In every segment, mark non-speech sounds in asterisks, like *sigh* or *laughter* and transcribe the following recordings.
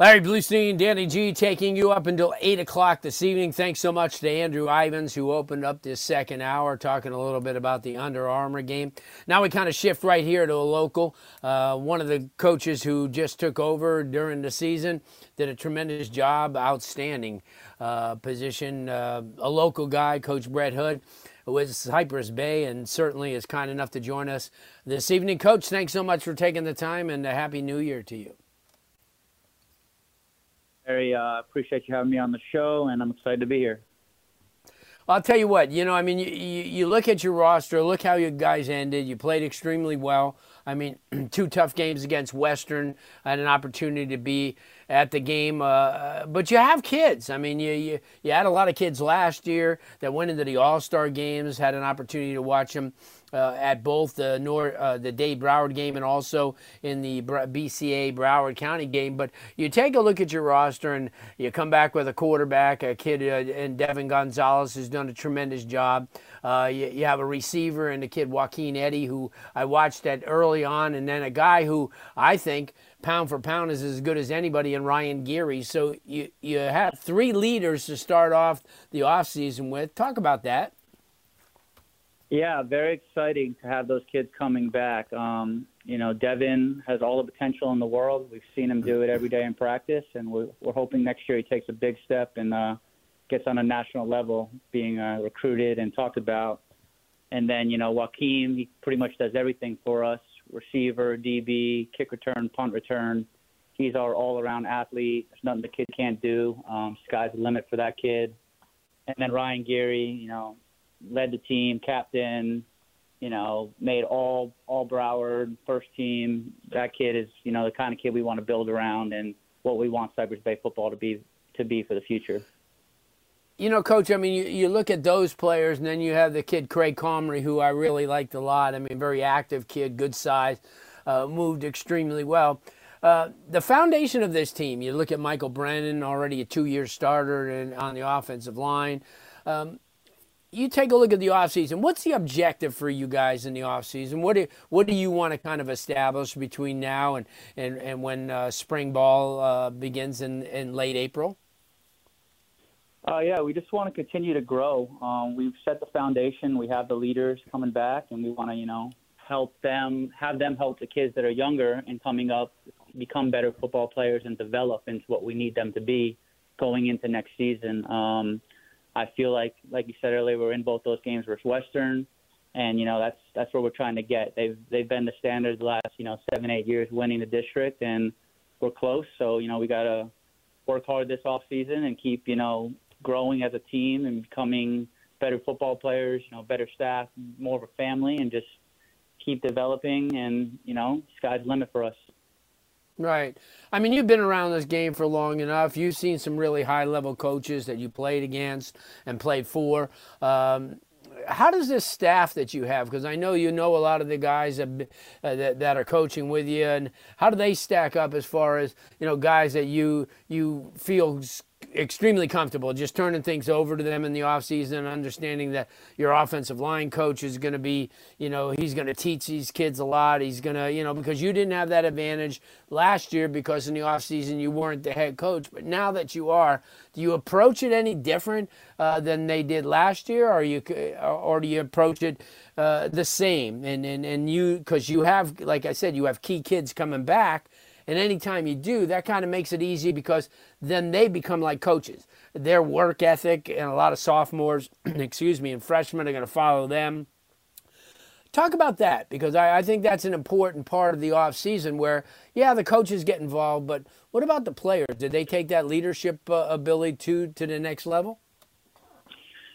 Larry Blustein, and Danny G taking you up until 8 o'clock this evening. Thanks so much to Andrew Ivins, who opened up this second hour, talking a little bit about the Under Armour game. Now we kind of shift right here to a local. Uh, one of the coaches who just took over during the season did a tremendous job, outstanding uh, position. Uh, a local guy, Coach Brett Hood, who is Cypress Bay and certainly is kind enough to join us this evening. Coach, thanks so much for taking the time and a Happy New Year to you. Very uh, appreciate you having me on the show, and I'm excited to be here. I'll tell you what, you know, I mean, you, you, you, look at your roster, look how you guys ended. You played extremely well. I mean, *clears throat* two tough games against Western. I had an opportunity to be at the game. Uh, but you have kids. I mean, you, you, you had a lot of kids last year that went into the All Star games, had an opportunity to watch them. Uh, at both the Nor- uh, the Dade Broward game and also in the BCA Broward County game. But you take a look at your roster and you come back with a quarterback, a kid, uh, and Devin Gonzalez has done a tremendous job. Uh, you, you, have a receiver and a kid Joaquin Eddy who I watched at early on, and then a guy who I think pound for pound is as good as anybody in Ryan Geary. So you you have three leaders to start off the offseason with. Talk about that. Yeah, very exciting to have those kids coming back. Um, you know, Devin has all the potential in the world. We've seen him do it every day in practice, and we're, we're hoping next year he takes a big step and uh, gets on a national level, being uh, recruited and talked about. And then, you know, Joaquin, he pretty much does everything for us receiver, DB, kick return, punt return. He's our all-around athlete. There's nothing the kid can't do. Um, sky's the limit for that kid. And then Ryan Geary, you know, led the team, captain. You know, made all all Broward first team. That kid is, you know, the kind of kid we want to build around and what we want Cypress Bay football to be to be for the future. You know, Coach, I mean, you, you look at those players, and then you have the kid Craig Comrie, who I really liked a lot. I mean, very active kid, good size, uh, moved extremely well. Uh, the foundation of this team, you look at Michael Brennan, already a two year starter and on the offensive line. Um, you take a look at the offseason. What's the objective for you guys in the offseason? What do, what do you want to kind of establish between now and, and, and when uh, spring ball uh, begins in, in late April? Uh, yeah, we just want to continue to grow. Um, we've set the foundation. We have the leaders coming back, and we want to, you know, help them, have them help the kids that are younger and coming up become better football players and develop into what we need them to be going into next season. Um, I feel like, like you said earlier, we're in both those games versus Western, and you know that's that's where we're trying to get. They've they've been the standard the last you know seven eight years, winning the district, and we're close. So you know we got to work hard this off season and keep you know growing as a team and becoming better football players, you know, better staff, more of a family, and just keep developing. And you know, sky's the limit for us. Right. I mean, you've been around this game for long enough. You've seen some really high level coaches that you played against and played for. Um, how does this staff that you have because i know you know a lot of the guys that, uh, that, that are coaching with you and how do they stack up as far as you know guys that you you feel extremely comfortable just turning things over to them in the offseason and understanding that your offensive line coach is going to be, you know, he's going to teach these kids a lot. He's going to, you know, because you didn't have that advantage last year because in the offseason you weren't the head coach. But now that you are, do you approach it any different uh, than they did last year or you or do you approach it uh, the same? And, and, and you, because you have, like I said, you have key kids coming back and anytime you do, that kind of makes it easy because then they become like coaches. Their work ethic and a lot of sophomores, *clears throat* excuse me, and freshmen are going to follow them. Talk about that because I, I, think that's an important part of the offseason where, yeah, the coaches get involved, but what about the players? Did they take that leadership uh, ability to, to the next level?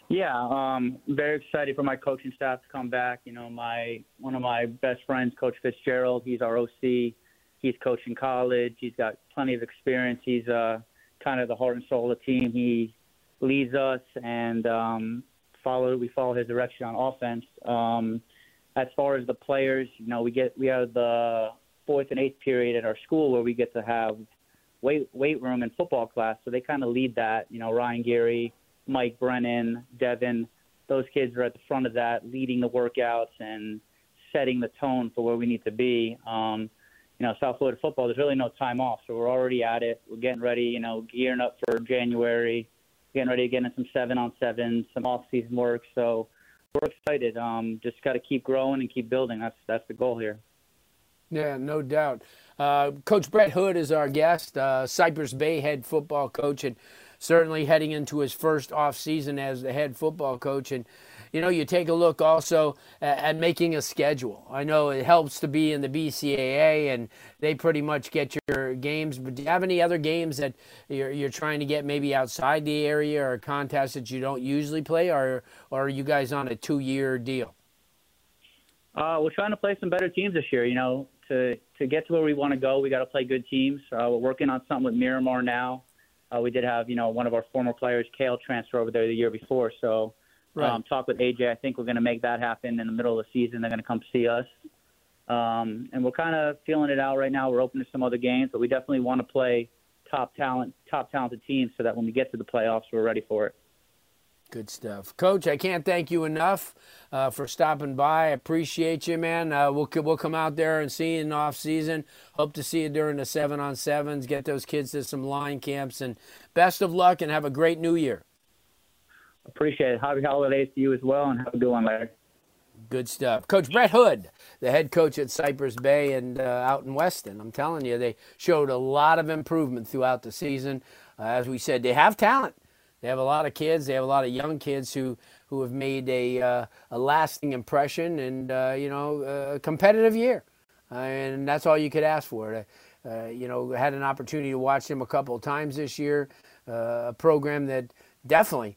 Yeah, um, very excited for my coaching staff to come back. You know, my one of my best friends, Coach Fitzgerald, he's our OC. He's coaching college. He's got plenty of experience. He's uh, kind of the heart and soul of the team. He leads us, and um, follow we follow his direction on offense. Um, as far as the players, you know, we get we have the fourth and eighth period at our school where we get to have weight weight room and football class. So they kind of lead that. You know, Ryan Geary, Mike Brennan, Devin, those kids are at the front of that, leading the workouts and setting the tone for where we need to be. Um, you know, South Florida football, there's really no time off, so we're already at it. We're getting ready, you know, gearing up for January, getting ready to get in some seven on sevens, some off season work. So we're excited. Um, just got to keep growing and keep building. That's that's the goal here. Yeah, no doubt. Uh, coach Brett Hood is our guest, uh, Cypress Bay head football coach, and certainly heading into his first off season as the head football coach. And you know, you take a look also at, at, making a schedule. I know it helps to be in the BCAA, and they pretty much get your games. But do you have any other games that you're, you're trying to get maybe outside the area or contests that you don't usually play, or, or are you guys on a two-year deal? Uh, we're trying to play some better teams this year. You know, to to get to where we want to go, we got to play good teams. Uh, we're working on something with Miramar now. Uh, we did have, you know, one of our former players, Kale, transfer over there the year before. So, right. um, talk with AJ. I think we're going to make that happen in the middle of the season. They're going to come see us, um, and we're kind of feeling it out right now. We're open to some other games, but we definitely want to play top talent, top talented teams, so that when we get to the playoffs, we're ready for it. Good stuff, Coach. I can't thank you enough uh, for stopping by. I appreciate you, man. Uh, we'll we'll come out there and see you in off season. Hope to see you during the seven on sevens. Get those kids to some line camps, and best of luck and have a great New Year. Appreciate it. Happy holidays to you as well, and have a good one, Larry. Good stuff, Coach Brett Hood, the head coach at Cypress Bay and uh, out in Weston. I'm telling you, they showed a lot of improvement throughout the season. Uh, as we said, they have talent they have a lot of kids. They have a lot of young kids who, who have made a, uh, a lasting impression and, uh, you know, a competitive year. Uh, and that's all you could ask for. Uh, you know, had an opportunity to watch them a couple of times this year. A program that definitely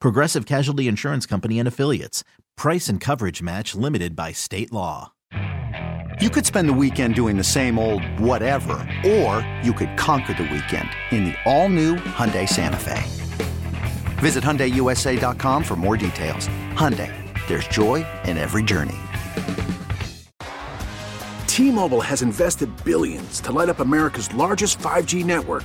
Progressive Casualty Insurance Company and Affiliates. Price and coverage match limited by state law. You could spend the weekend doing the same old whatever, or you could conquer the weekend in the all-new Hyundai Santa Fe. Visit HyundaiUSA.com for more details. Hyundai, there's joy in every journey. T-Mobile has invested billions to light up America's largest 5G network